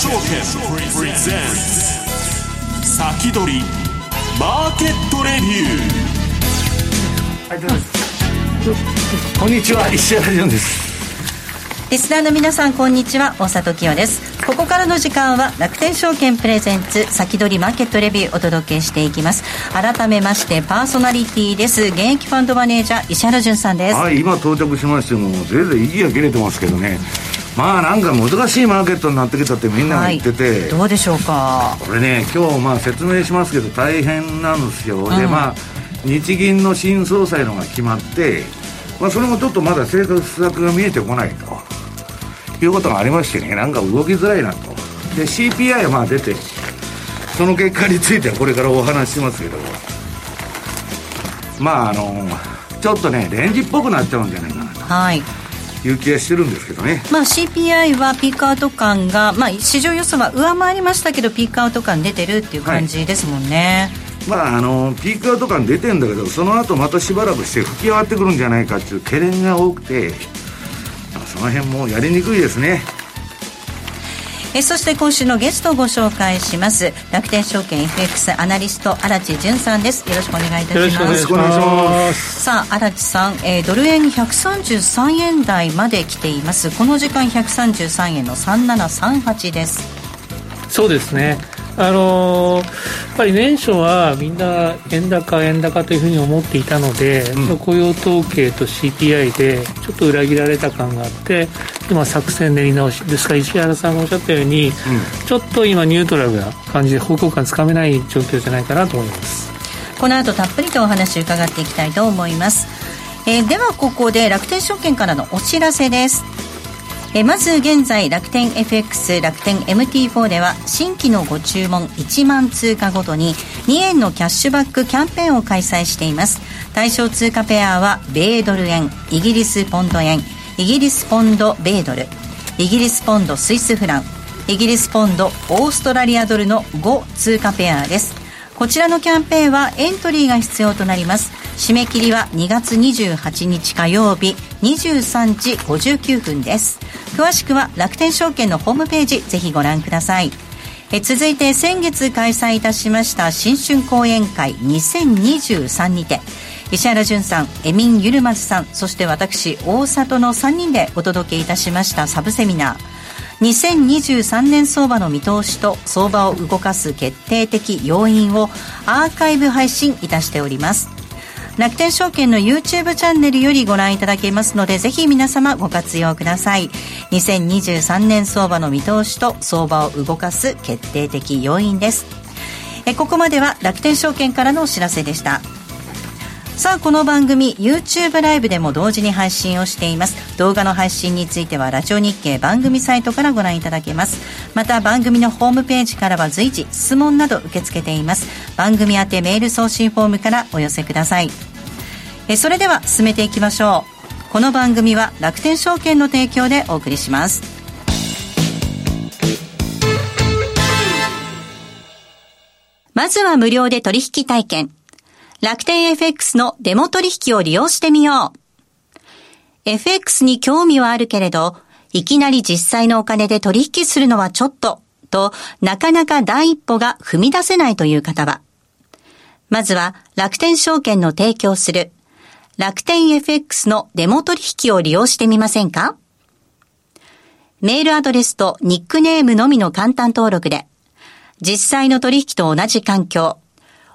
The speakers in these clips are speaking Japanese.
証券プレゼンツ先取りマーケットレビューこんにちは。石原潤です。リスナーの皆さんこんにちは。大里清です。ここからの時間は楽天証券プレゼンツ先取りマーケットレビューお届けしていきます。改めましてパーソナリティです。現役ファンドマネージャー石原潤さんです。はい今到着しましてもぜいぜい息が切れてますけどねまあなんか難しいマーケットになってきたってみんなが言ってて、はい、どうでしょうか？これね今日まあ説明しますけど大変なんですよ、うん、でまあ日銀の新総裁のが決まってまあそれもちょっとまだ政策が見えてこないと。いうことがありましてねなんか動きづらいなと。で CPI はまあ出てその結果についてはこれからお話ししますけど。まああのちょっとねレンジっぽくなっちゃうんじゃないかなと。はいいう気がしてるんですけどね、まあ、CPI はピークアウト感が、まあ、市場予想は上回りましたけどピークアウト感出てるっていう感じですもんね、はい、まあ、あのピークアウト感出てんだけどその後またしばらくして吹き上がってくるんじゃないかっていう懸念が多くてその辺もやりにくいですねえそして今週のゲストをご紹介します。楽天証券 FX アナリスト荒地潤さんです。よろしくお願いいたします。よろしくお願いします。さあ荒地さん、えー、ドル円133円台まで来ています。この時間133円の3738です。そうですねあのー、やっぱり年初はみんな円高、円高というふうに思っていたので、うん、雇用統計と CPI でちょっと裏切られた感があって今、作戦練り直し。ですから石原さんがおっしゃったように、うん、ちょっと今ニュートラルな感じで方向感つかめない状況じゃないかなと思います。この後たっぷりとお話伺っていきたいと思います、えー、ではここで楽天証券からのお知らせですえまず現在楽天 FX 楽天 MT4 では新規のご注文1万通貨ごとに2円のキャッシュバックキャンペーンを開催しています。対象通貨ペアは米ドル円イギリスポンド円イギリスポンド米ドルイギリスポンドスイスフランイギリスポンドオーストラリアドルの5通貨ペアです。こちらのキャンペーンはエントリーが必要となります。締め切りは2月28日火曜日23時59分です。詳しくは楽天証券のホームページぜひご覧ください。え続いて先月開催いたしました新春講演会2023にて石原潤さん、エミン・ユルマズさん、そして私、大里の3人でお届けいたしましたサブセミナー。2023年相場の見通しと相場を動かす決定的要因をアーカイブ配信いたしております。楽天証券の YouTube チャンネルよりご覧いただけますので、ぜひ皆様ご活用ください。2023年相場の見通しと相場を動かす決定的要因です。えここまでは楽天証券からのお知らせでした。さあこの番組 YouTube ライブでも同時に配信をしています。動画の配信についてはラジオ日経番組サイトからご覧いただけます。また番組のホームページからは随時質問など受け付けています。番組宛てメール送信フォームからお寄せください。えそれでは進めていきましょう。この番組は楽天証券の提供でお送りします。まずは無料で取引体験。楽天 FX のデモ取引を利用してみよう。FX に興味はあるけれど、いきなり実際のお金で取引するのはちょっと、となかなか第一歩が踏み出せないという方は、まずは楽天証券の提供する楽天 FX のデモ取引を利用してみませんか？メールアドレスとニックネームのみの簡単登録で、実際の取引と同じ環境、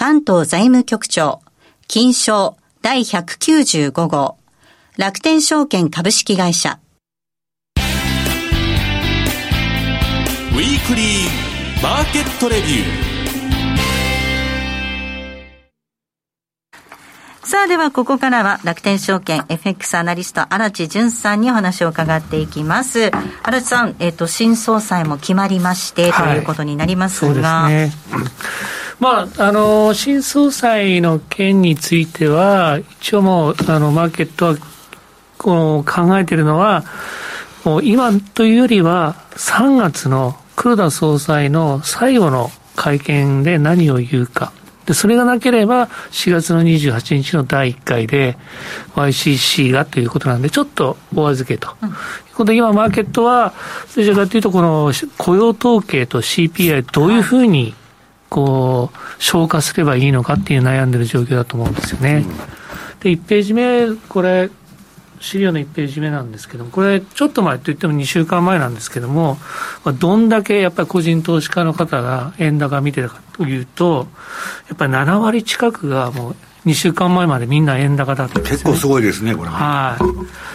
関東財務局長金賞第195号。楽天証券株式会社。ウィークリーマーケットレビュー。さあではここからは楽天証券 FX アナリスト荒地淳さんにお話を伺っていきます。荒地さん、えっ、ー、と新総裁も決まりまして、はい、ということになりますが。そうですねまあ、あの新総裁の件については、一応もうあのマーケットはこう考えているのは、もう今というよりは、3月の黒田総裁の最後の会見で何を言うか。で、それがなければ、4月の28日の第1回で、YCC がということなんで、ちょっとお預けと。うん、ことで、今、マーケットは、どちらかというと、この雇用統計と CPI、どういうふうに、こう、消化すればいいのかっていう悩んでる状況だと思うんですよね。で、1ページ目、これ、資料の1ページ目なんですけども、これ、ちょっと前といっても2週間前なんですけども、どんだけやっぱり個人投資家の方が円高見てたかというと、やっぱり7割近くがもう2週間前までみんな円高だった、ね、結構すごいですね、これ。は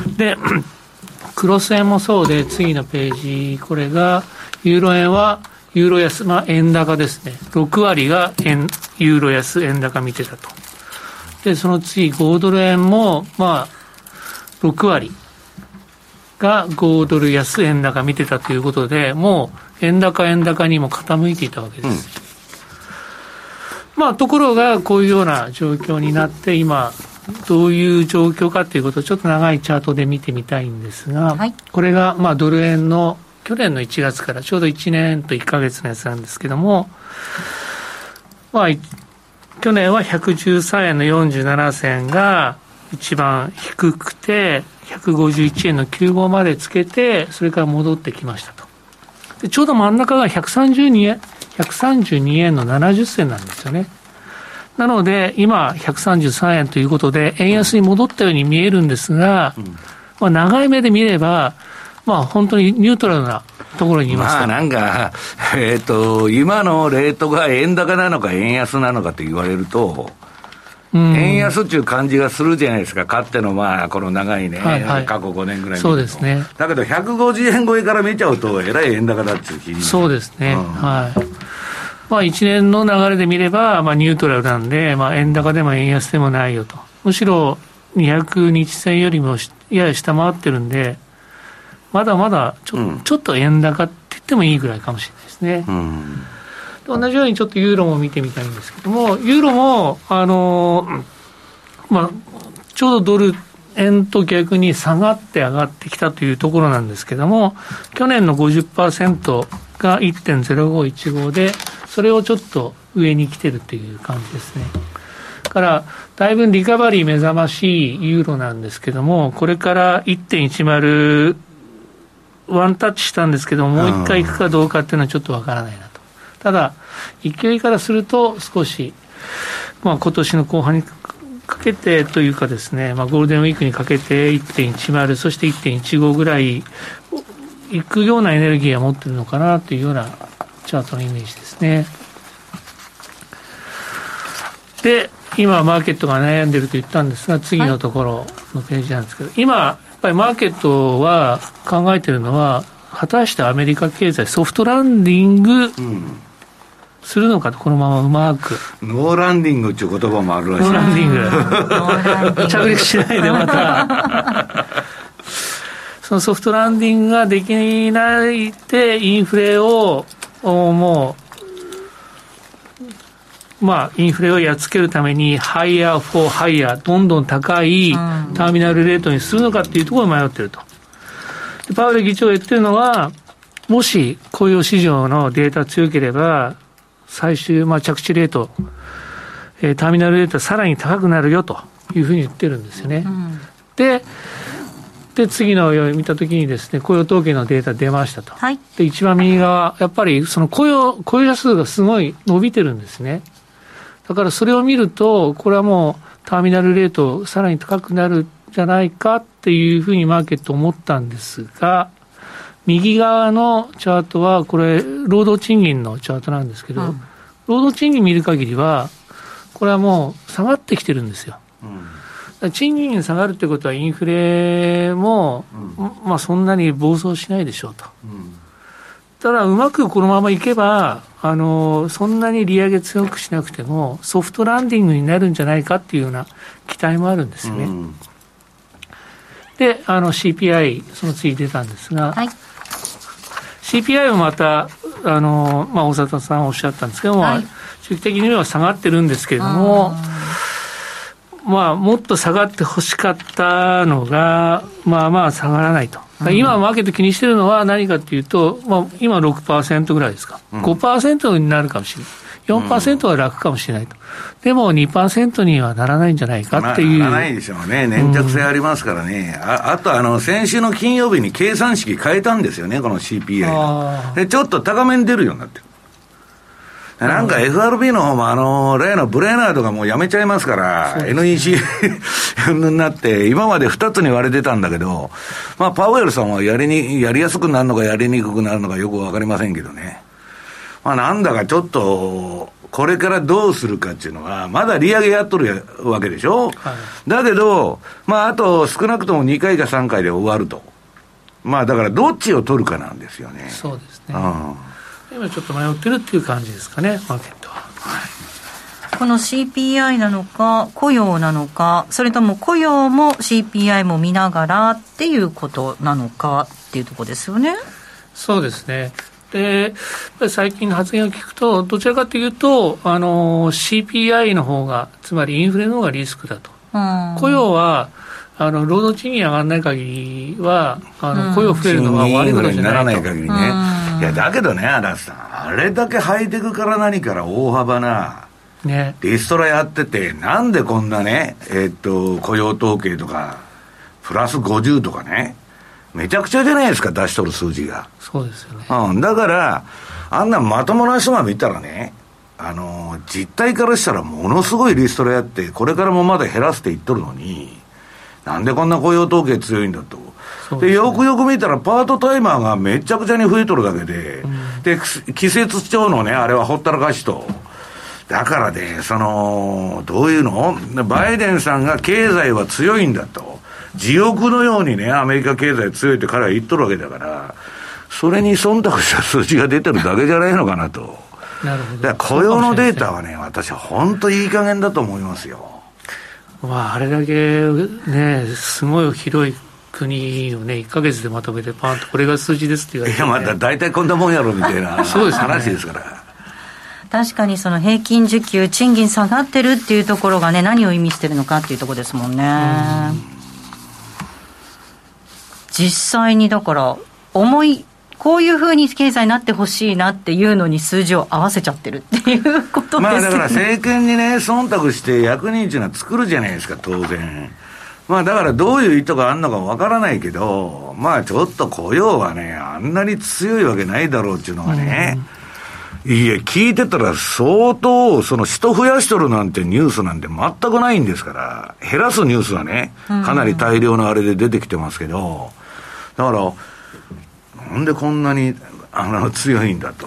い。で、クロス円もそうで、次のページ、これが、ユーロ円は、ユーロ安、まあ、円高ですね。6割が円、ユーロ安、円高見てたと。で、その次、5ドル円も、まあ、6割が5ドル安円高見てたということで、もう円高円高にも傾いていたわけです。うん、まあ、ところが、こういうような状況になって、今、どういう状況かということをちょっと長いチャートで見てみたいんですが、はい、これが、まあ、ドル円の去年の1月からちょうど1年と1か月のやつなんですけども、まあ、去年は113円の47銭が、一番低くて、151円の95までつけて、それから戻ってきましたと。でちょうど真ん中が132円、132円の70銭なんですよね。なので、今、133円ということで、円安に戻ったように見えるんですが、まあ、長い目で見れば、まあ、本当にニュートラルなところにいますまあなんか、えっ、ー、と、今のレートが円高なのか円安なのかと言われると、円安っていう感じがするじゃないですか、かってのまあ、この長いね、はいはい、過去5年ぐらいそうですね。だけど、150円超えから見ちゃうと、えらい円高だっていう気そうですね。うん、はい。まあ、1年の流れで見れば、まあ、ニュートラルなんで、まあ、円高でも円安でもないよと。むしろ、200日線よりもやや下回ってるんで、まだまだちょうん、ちょっと円高って言ってもいいぐらいかもしれないですね。うん同じようにちょっとユーロも見てみたいんですけども、ユーロも、あのまあ、ちょうどドル円と逆に下がって上がってきたというところなんですけども、去年の50%が1.0515で、それをちょっと上に来てるという感じですね。から、だいぶリカバリー目覚ましいユーロなんですけども、これから1.10ワンタッチしたんですけども、う一回行くかどうかっていうのはちょっとわからないなと。ただ、勢いからすると少し、まあ、今年の後半にかけてというかですね、まあ、ゴールデンウィークにかけて1.10、そして1.15ぐらいいくようなエネルギーを持ってるのかなというようなチャートのイメージですね。で、今、マーケットが悩んでると言ったんですが、次のところのページなんですけど、今、ぱりマーケットは考えてるのは、果たしてアメリカ経済、ソフトランディングするのかと、このままうまく。ノーランディングっていう言葉もあるらしい。ノーランディング。着陸しないでまた。そのソフトランディングができないで、インフレを、もう、まあ、インフレをやっつけるために、ハイヤー、フォー、ハイヤー、どんどん高いターミナルレートにするのかっていうところを迷ってると。パウエル議長が言ってるのは、もし雇用市場のデータ強ければ、最終、まあ、着地レート、えー、ターミナルレートはさらに高くなるよというふうに言ってるんですよね。うん、でで、次のように見たときにですね、雇用統計のデータ出ましたと。はい、で、一番右側、やっぱりその雇用、雇用者数がすごい伸びてるんですね。だからそれを見ると、これはもうターミナルレートさらに高くなるんじゃないかっていうふうにマーケット思ったんですが、右側のチャートは、これ、労働賃金のチャートなんですけど、うん、労働賃金見る限りは、これはもう下がってきてるんですよ。うん、賃金が下がるってことは、インフレも、うん、まあ、そんなに暴走しないでしょうと。うんただ、うまくこのままいけば、あのそんなに利上げ強くしなくても、ソフトランディングになるんじゃないかっていうような期待もあるんですよね。うん、で、あの CPI、その次出たんですが、はい、CPI もまた、あのまあ、大里さんおっしゃったんですけども、はい、中期的には下がってるんですけれども、まあ、もっと下がってほしかったのが、まあまあ下がらないと。今、マーケット気にしてるのは何かっていうと、まあ、今6%ぐらいですか、うん、5%になるかもしれない。4%は楽かもしれないと。でも2%にはならないんじゃないかっていう。ならないでしょうね。粘着性ありますからね。うん、ああと、あの、先週の金曜日に計算式変えたんですよね、この CPI で、ちょっと高めに出るようになってる。なんか FRB の方も、あの、例のブレーナードがもうやめちゃいますから、NEC になって、今まで2つに割れてたんだけど、まあ、パウエルさんはやりに、やりやすくなるのかやりにくくなるのかよくわかりませんけどね。まあ、なんだかちょっと、これからどうするかっていうのは、まだ利上げやっとるわけでしょ、はい、だけど、まあ、あと少なくとも2回か3回で終わると。まあ、だからどっちを取るかなんですよね。そうですね。うん今ちょっと迷ってるっていう感じですかね、マーケットは。はいこの CPI なのか、雇用なのか、それとも雇用も CPI も見ながらっていうことなのかっていうところですよね。そうですね。で、最近の発言を聞くと、どちらかというと、あの、CPI の方が、つまりインフレの方がリスクだと。雇用は、あの労働賃金上がらない限りは、あの雇用増えるのは悪いことじゃないと。ならない限りね。いや、だけどね、嵐さん、あれだけハイテクから何から大幅な、ね、リストラやってて、なんでこんなね、えー、っと、雇用統計とか、プラス50とかね、めちゃくちゃじゃないですか、出しとる数字が。そうですよね。うん、だから、あんなまともな人が見たらね、あの、実態からしたらものすごいリストラやって、これからもまだ減らすって言っとるのに、なんでこんな雇用統計強いんだと。で、ね、よくよく見たら、パートタイマーがめちゃくちゃに増えとるだけで、うん、で、季節調のね、あれはほったらかしと。だからね、その、どういうの？バイデンさんが経済は強いんだと。地獄のようにね、アメリカ経済強いって彼は言っとるわけだから、それに忖度した数字が出てるだけじゃないのかなと。なるほど。だから雇用のデータはね、私は本当いい加減だと思いますよ。まあ、あれだけね、すごい広い国をね、1か月でまとめて、パンと、これが数字ですって言われて、ね、いや、また大体こんなもんやろみたいなそうです、ね、話ですから。確かにその平均時給、賃金下がってるっていうところがね、何を意味してるのかっていうところですもんね。実際にだから、思いこういうふうに経済になってほしいなっていうのに数字を合わせちゃってるっていうことですまあだから政権にね、忖度して役人っていうのは作るじゃないですか、当然。まあだからどういう意図があるのかわからないけど、まあちょっと雇用はね、あんなに強いわけないだろうっていうのがね、うん、いや、聞いてたら相当、その人増やしとるなんてニュースなんて全くないんですから、減らすニュースはね、かなり大量のあれで出てきてますけど、だから、なんでこんなにあの強いんだと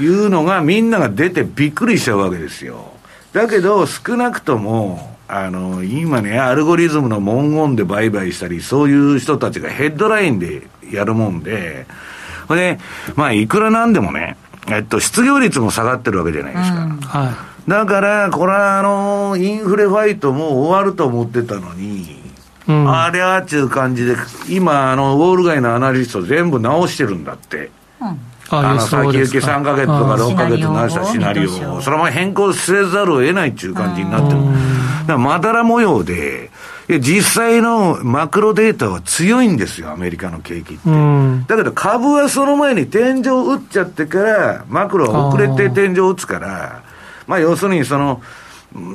いうのがみんなが出てびっくりしちゃうわけですよ。だけど少なくともあの今ねアルゴリズムの文言で売買したりそういう人たちがヘッドラインでやるもんでこれまあいくらなんでもねえっと失業率も下がってるわけじゃないですか。うんはい、だからこれはあのインフレファイトも終わると思ってたのにうん、ありゃーちゅう感じで、今、あの、ウォール街のアナリスト全部直してるんだって。うん。あの先行き3か月とか6か月直したシナリオを、そのまま変更せざるを得ないっていう感じになってる。だからまだら模様で、実際のマクロデータは強いんですよ、アメリカの景気って。だけど株はその前に天井打っちゃってから、マクロは遅れて天井打つから、まあ要するにその、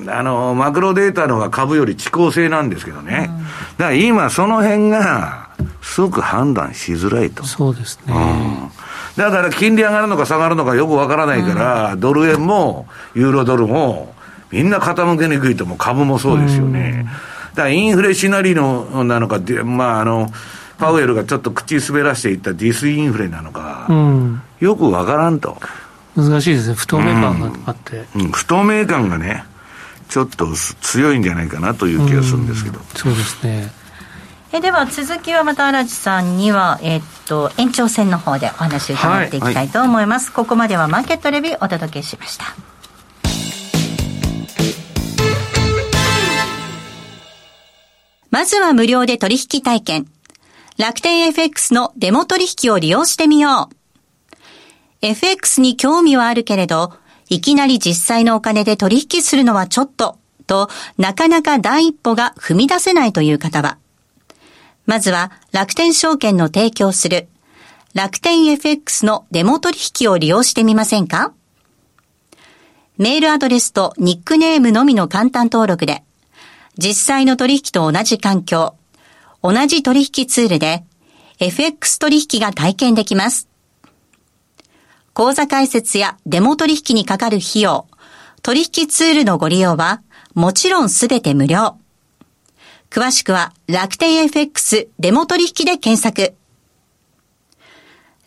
あの、マクロデータの方が株より遅効性なんですけどね。だから今その辺が、すごく判断しづらいと。そうですね。うんだから金利上がるのか下がるのかよくわからないから、うん、ドル円もユーロドルもみんな傾けにくいとも株もそうですよね。だからインフレシナリオなのか、まああの、パウエルがちょっと口滑らしていったディスインフレなのか、うん、よくわからんと。難しいですね。不透明感があって。うん、不透明感がね、ちょっと強いんじゃないかなという気がするんですけど。そうですね。えでは続きはまた荒地さんには、えー、っと延長戦の方でお話を伺っていきたいと思います、はい。はい、ここまではマーケットレビューお届けしました。まずは無料で取引体験。楽天 FX のデモ取引を利用してみよう。FX に興味はあるけれどいきなり実際のお金で取引するのはちょっととなかなか第一歩が踏み出せないという方は。まずは楽天証券の提供する。楽天 FX のデモ取引を利用してみませんか？メールアドレスとニックネームのみの簡単登録で、実際の取引と同じ環境、同じ取引ツールで、FX 取引が体験できます。口座開設やデモ取引にかかる費用、取引ツールのご利用は、もちろんすべて無料。詳しくは楽天 FX デモ取引で検索。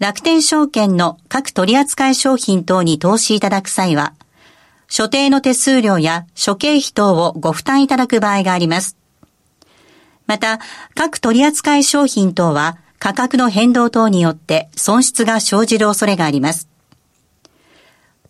楽天証券の各取扱商品等に投資いただく際は、所定の手数料や諸経費等をご負担いただく場合があります。また、各取扱商品等は価格の変動等によって損失が生じる恐れがあります。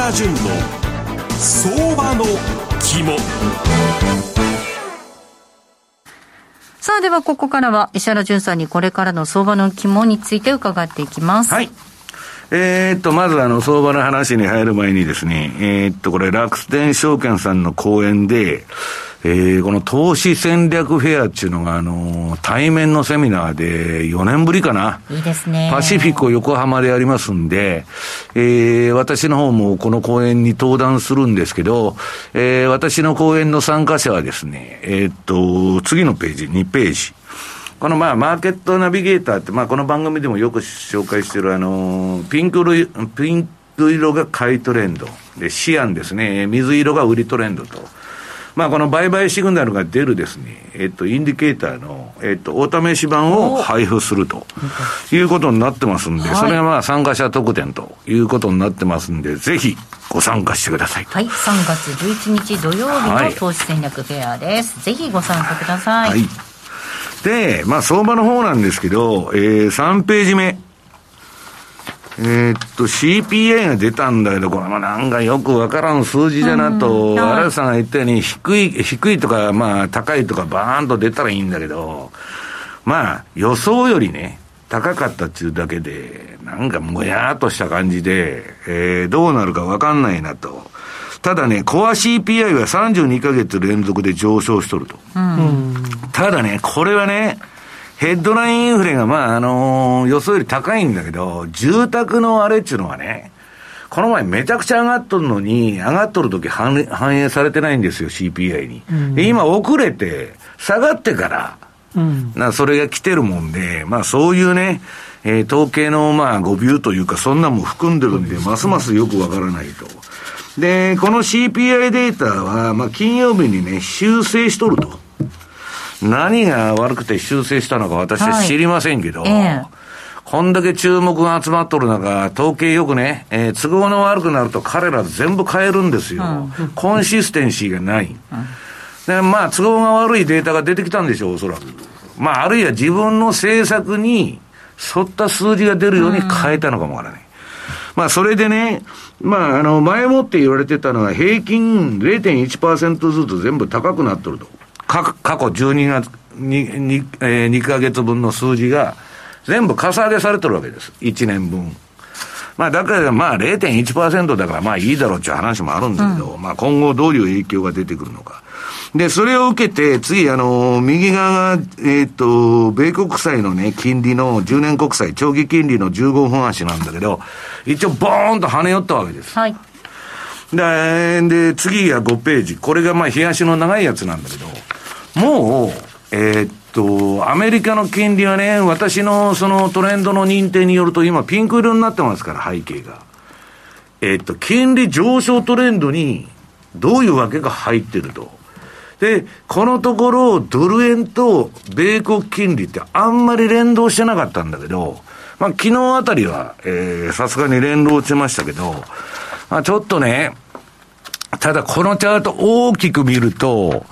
原淳の相場の肝さあではここからは石原淳さんにこれからの相場の肝について伺っていきます。はい。えー、っと、まずあの、相場の話に入る前にですね、えー、っと、これ、楽天証券さんの講演で、えー、この投資戦略フェアっていうのが、あのー、対面のセミナーで4年ぶりかな。いいですね。パシフィコ横浜でやりますんで、えー、私の方もこの講演に登壇するんですけど、えー、私の講演の参加者はですね、えー、っと、次のページ、2ページ。このまあ、マーケットナビゲーターって、まあ、この番組でもよく紹介してる、あの、ピンクル、ピンク色が買いトレンド。で、シアンですね、水色が売りトレンドと。まあ、この売買シグナルが出るですね、えっと、インディケーターの、えっと、お試し版を配布するということになってますんで、それはまあ、参加者特典ということになってますんで、ぜひご参加してください。はい、3月11日土曜日の投資戦略フェアです。はい、ぜひご参加ください。はい。で、まあ、相場の方なんですけど、えー、3ページ目。えー、っと、CPI が出たんだけど、これもなんかよくわからん数字だなと、荒、う、さんが言ったように、低い、低いとか、まあ、高いとか、バーンと出たらいいんだけど、まあ、予想よりね、高かったっていうだけで、なんかもやーっとした感じで、えー、どうなるかわかんないなと。ただね、コア CPI は32ヶ月連続で上昇しとると。うん、ただね、これはね、ヘッドラインインフレが、まあ、あのー、予想より高いんだけど、住宅のあれっていうのはね、この前めちゃくちゃ上がっとるのに、上がっとる時反反映されてないんですよ、CPI に。うん、で今遅れて、下がってから、うん、なそれが来てるもんで、まあそういうね、えー、統計のまあ誤謬というか、そんなも含んでるんで、ますますよくわからないと。で、この CPI データは、まあ金曜日にね、修正しとると。何が悪くて修正したのか私は知りませんけど、はいえー、こんだけ注目が集まっとる中、統計よくね、えー、都合の悪くなると彼ら全部変えるんですよ。うん、コンシステンシーがない。うん、でまあ、都合が悪いデータが出てきたんでしょう、おそらく。まあ、あるいは自分の政策に沿った数字が出るように変えたのかもわからない。うん、まあ、それでね、まあ、あの、前もって言われてたのは、平均0.1%ずつ全部高くなっとると。過過去12月2、2, えー、2ヶ月分の数字が全部かさ上げされてるわけです。1年分。まあ、だからまあ0.1%だからまあいいだろうっていう話もあるんだけど、うん、まあ今後どういう影響が出てくるのか。で、それを受けて、次、あの、右側が、えっ、と、米国債のね、金利の10年国債、長期金利の15分足なんだけど、一応ボーンと跳ね寄ったわけです。はい。で、で次が5ページ。これがまあ、冷やしの長いやつなんだけど、もう、えーっと、アメリカの金利はね、私のそのトレンドの認定によると、今ピンク色になってますから、背景が。えーっと、金利上昇トレンドに、どういうわけが入ってると。で、このところ、ドル円と米国金利ってあんまり連動してなかったんだけど、まあ、昨日あたりは、えー、さすがに連動してましたけど、まあ、ちょっとね、ただこのチャート大きく見ると、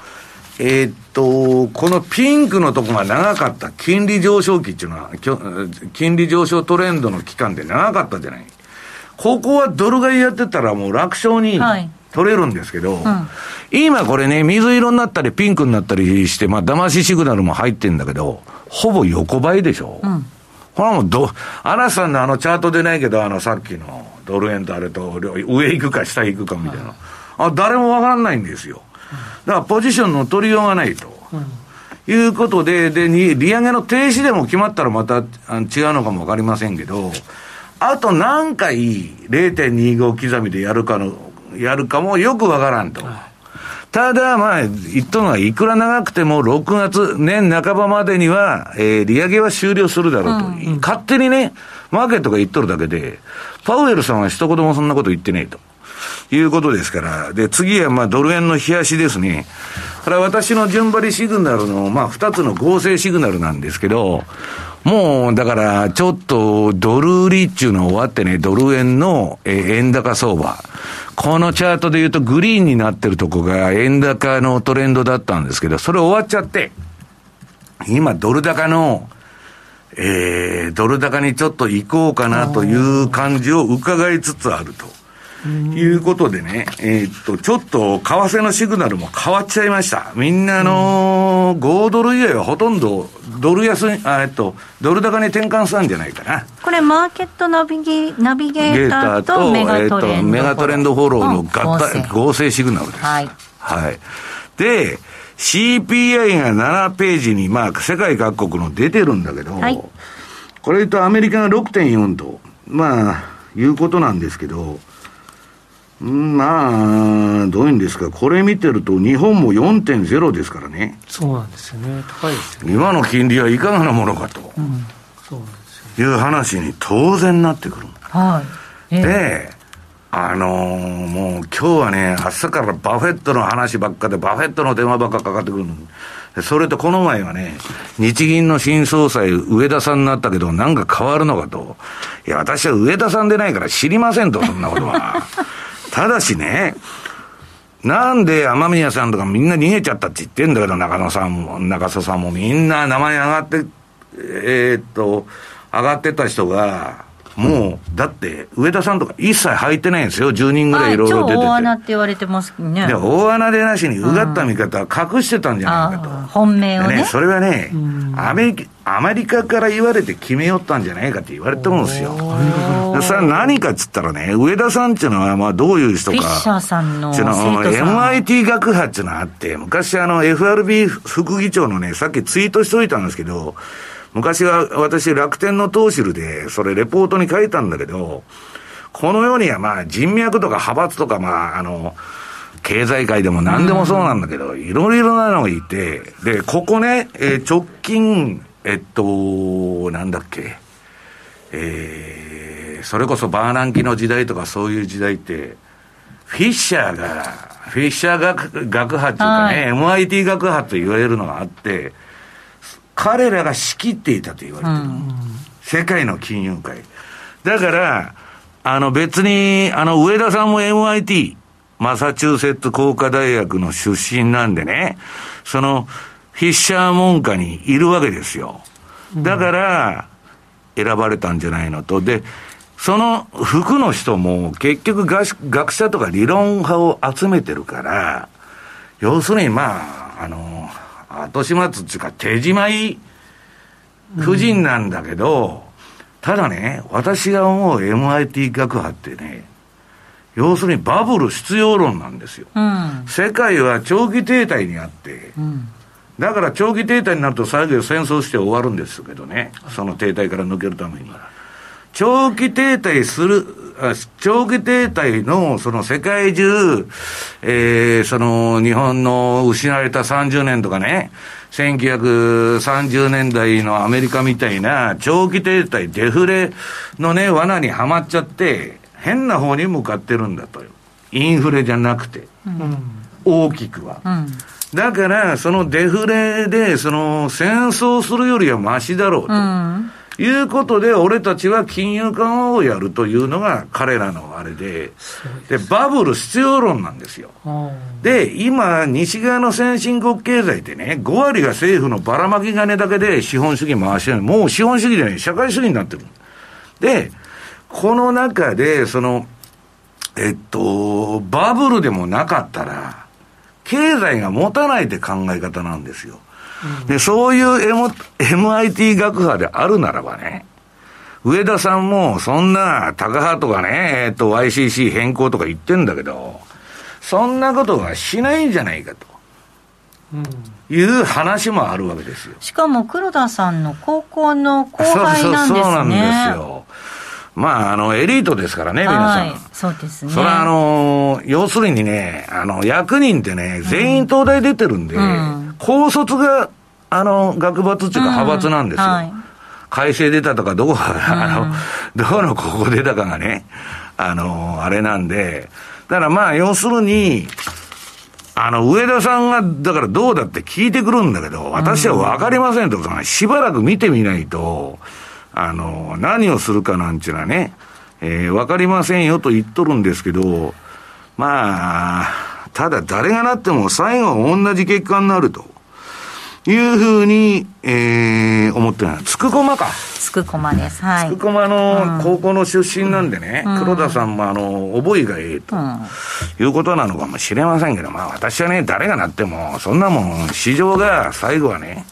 えー、っと、このピンクのとこが長かった金利上昇期っていうのは、金利上昇トレンドの期間で長かったじゃない。ここはドル買いやってたらもう楽勝にはい取れるんですけど、はいうん、今これね、水色になったりピンクになったりして、まあ騙しシグナルも入ってんだけど、ほぼ横ばいでしょ。うんこれはもうど、嵐さんのあのチャートでないけど、あのさっきのドル円とあれと上行くか下行くかみたいな。あ、誰もわからないんですよ。だからポジションの取りようがないと。うん、いうことで、で、利上げの停止でも決まったらまた違うのかもわかりませんけど、あと何回0.25刻みでやるかの、やるかもよくわからんと。ただ、まあ、言ったのは、いくら長くても6月、年半ばまでには、えー、利上げは終了するだろうと、うんうん。勝手にね、マーケットが言っとるだけで、パウエルさんは一言もそんなこと言ってねえと。いうことですから。で、次はまあドル円の冷やしですね。これは私の順張りシグナルの、まあ二つの合成シグナルなんですけど、もう、だから、ちょっと、ドル売りっていうの終わってね、ドル円の、え円高相場。このチャートで言うと、グリーンになってるとこが円高のトレンドだったんですけど、それ終わっちゃって、今、ドル高の、えー、ドル高にちょっと行こうかなという感じを伺いつつあると。いうことでね、えー、っと、ちょっと為替のシグナルも変わっちゃいました。みんなあのー、5ドル以外はほとんどドル安に、あえっと、ドル高に転換したんじゃないかな。これ、マーケットナビゲナビゲーターとメガトレンド、えー、メガトレンドフォローの合体、合成シグナルです。はい。はい。で、CPI が7ページに、まあ、世界各国の出てるんだけど、はい、これとアメリカが6.4と、まあ、いうことなんですけど、まあ、どういうんですか、これ見てると、日本も4.0ですからね。そうなんですよね、高いですよね。今の金利はいかがなものかと、うん、そうなんですよ、いう話に当然なってくる。はい。えー、で、あのー、もう今日はね、朝からバフェットの話ばっかで、バフェットの電話ばっかかかってくるそれとこの前はね、日銀の新総裁、植田さんになったけど、なんか変わるのかと。いや、私は植田さんでないから知りませんと、そんなことは。ただしね、なんで雨宮さんとかみんな逃げちゃったって言ってんだけど、中野さんも、中曽さんもみんな名前上がって、えー、っと、上がってた人が、もう、だって、上田さんとか一切入ってないんですよ。10人ぐらいいろいろ出てて。大穴って言われてますね。で、大穴でなしに、うがった見方は隠してたんじゃないかと。本命をね。ねそれはね、アメリカ、アメリカから言われて決めよったんじゃないかって言われてるんですよ。それは何かっつったらね、上田さんっていうのは、まあどういう人か。フィッシャーさんの。MIT 学派っていうのがあって、昔あの FRB 副議長のね、さっきツイートしといたんですけど、昔は私楽天の投資で、それレポートに書いたんだけど、この世にはまあ人脈とか派閥とかまああの、経済界でも何でもそうなんだけど、いろいろなのがいて、で、ここね、えー、直近、えっと、なんだっけ、えー、それこそバーナンキの時代とかそういう時代って、フィッシャーが、フィッシャー学学派っていうかね、はい、MIT 学派と言われるのがあって、彼らが仕切っていたと言われてる、うん、世界の金融界。だから、あの別に、あの上田さんも MIT、マサチューセッツ工科大学の出身なんでね、その、フィッシャー門下にいるわけですよ。だから、選ばれたんじゃないのと。で、その服の人も結局学者とか理論派を集めてるから、要するにまあ、あの、後始末っていうか手じまい夫人なんだけど、うん、ただね、私が思う MIT 学派ってね、要するにバブル必要論なんですよ。うん。世界は長期停滞にあって、うん。だから長期停滞になると最後戦争して終わるんですけどね、その停滞から抜けるために。長期停滞する、あ長期停滞のその世界中、えー、その日本の失われた30年とかね、1930年代のアメリカみたいな長期停滞、デフレのね、罠にはまっちゃって、変な方に向かってるんだとよ。インフレじゃなくて、大きくは。うん。だから、そのデフレで、その戦争するよりはマシだろうと。うん。いうことで、俺たちは金融緩和をやるというのが彼らのあれで、で、バブル必要論なんですよ。あで、今、西側の先進国経済ってね、5割が政府のばらまき金だけで資本主義回してる。もう資本主義じゃない、社会主義になってる。で、この中で、その、えっと、バブルでもなかったら、経済が持たないって考え方なんですよ。で、そういう M MIT 学派であるならばね、上田さんもそんな高派とかね、えっと YCC 変更とか言ってんだけど、そんなことはしないんじゃないかとうんいう話もあるわけですよ。しかも黒田さんの高校の後輩なんですね。そうそうそうなんですよ。まあ、あの、エリートですからね、皆さん。はい。そうですね。それはあの、要するにね、あの、役人ってね、全員東大出てるんで、うん高卒が、あの、学閥っていうか派閥なんですよ。はい改正出たとか、どこが、あの、どこのここ出たかがね、あの、あれなんで、だからまあ、要するに、あの、上田さんが、だからどうだって聞いてくるんだけど、私はわかりませんと、そのしばらく見てみないと、あの、何をするかなんちゅうのはね、えーわかりませんよと言っとるんですけど、まあ、ただ誰がなっても最後は同じ結果になると。いうふうに、えー、思ってない。つくこまか。つくこまです。はい。つくこまの高校の出身なんでね、黒田さんもあの、覚えがええと。うん。いうことなのかもしれませんけど、まあ私はね、誰がなっても、そんなもん、市場が最後はね、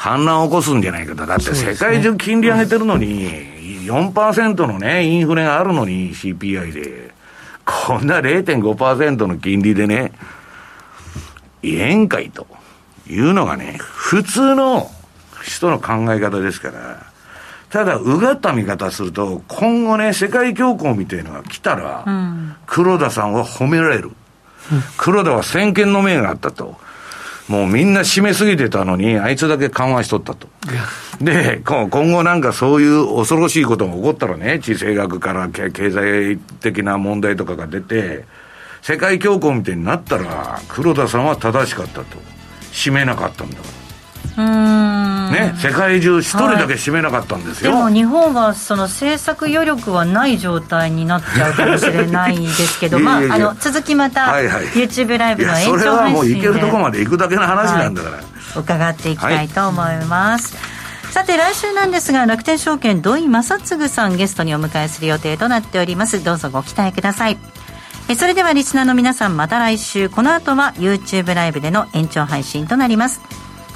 反乱を起こすんじゃないかと。だって世界中金利上げてるのに、4%のね、インフレがあるのに CPI で、こんな0.5%の金利でね、言えんかいというのがね、普通の人の考え方ですから、ただ、うがった見方すると、今後ね、世界恐慌みたいのが来たら、うん。黒田さんは褒められる。黒田は先見の明があったと。もうみんな締めすぎてたのに、あいつだけ緩和しとったと。で、今後なんかそういう恐ろしいことが起こったらね、地政学から経済的な問題とかが出て、世界恐慌みたいになったら、黒田さんは正しかったと。締めなかったんだからうん。ら。ね、世界中一人だけ締めなかったんですよ。でも日本はその政策余力はない状態になっちゃうかもしれないですけど、まあ、あの続きまたはいはい。YouTube ライブの延長それは配信もう行けるとこまでで行くだけの話なんだから。伺っていきたいと思います。さて来週なんですが楽天証券土井正嗣さんゲストにお迎えする予定となっております。どうぞご期待ください。えそれではリスナーの皆さんまた来週。この後は YouTube ライブでの延長配信となります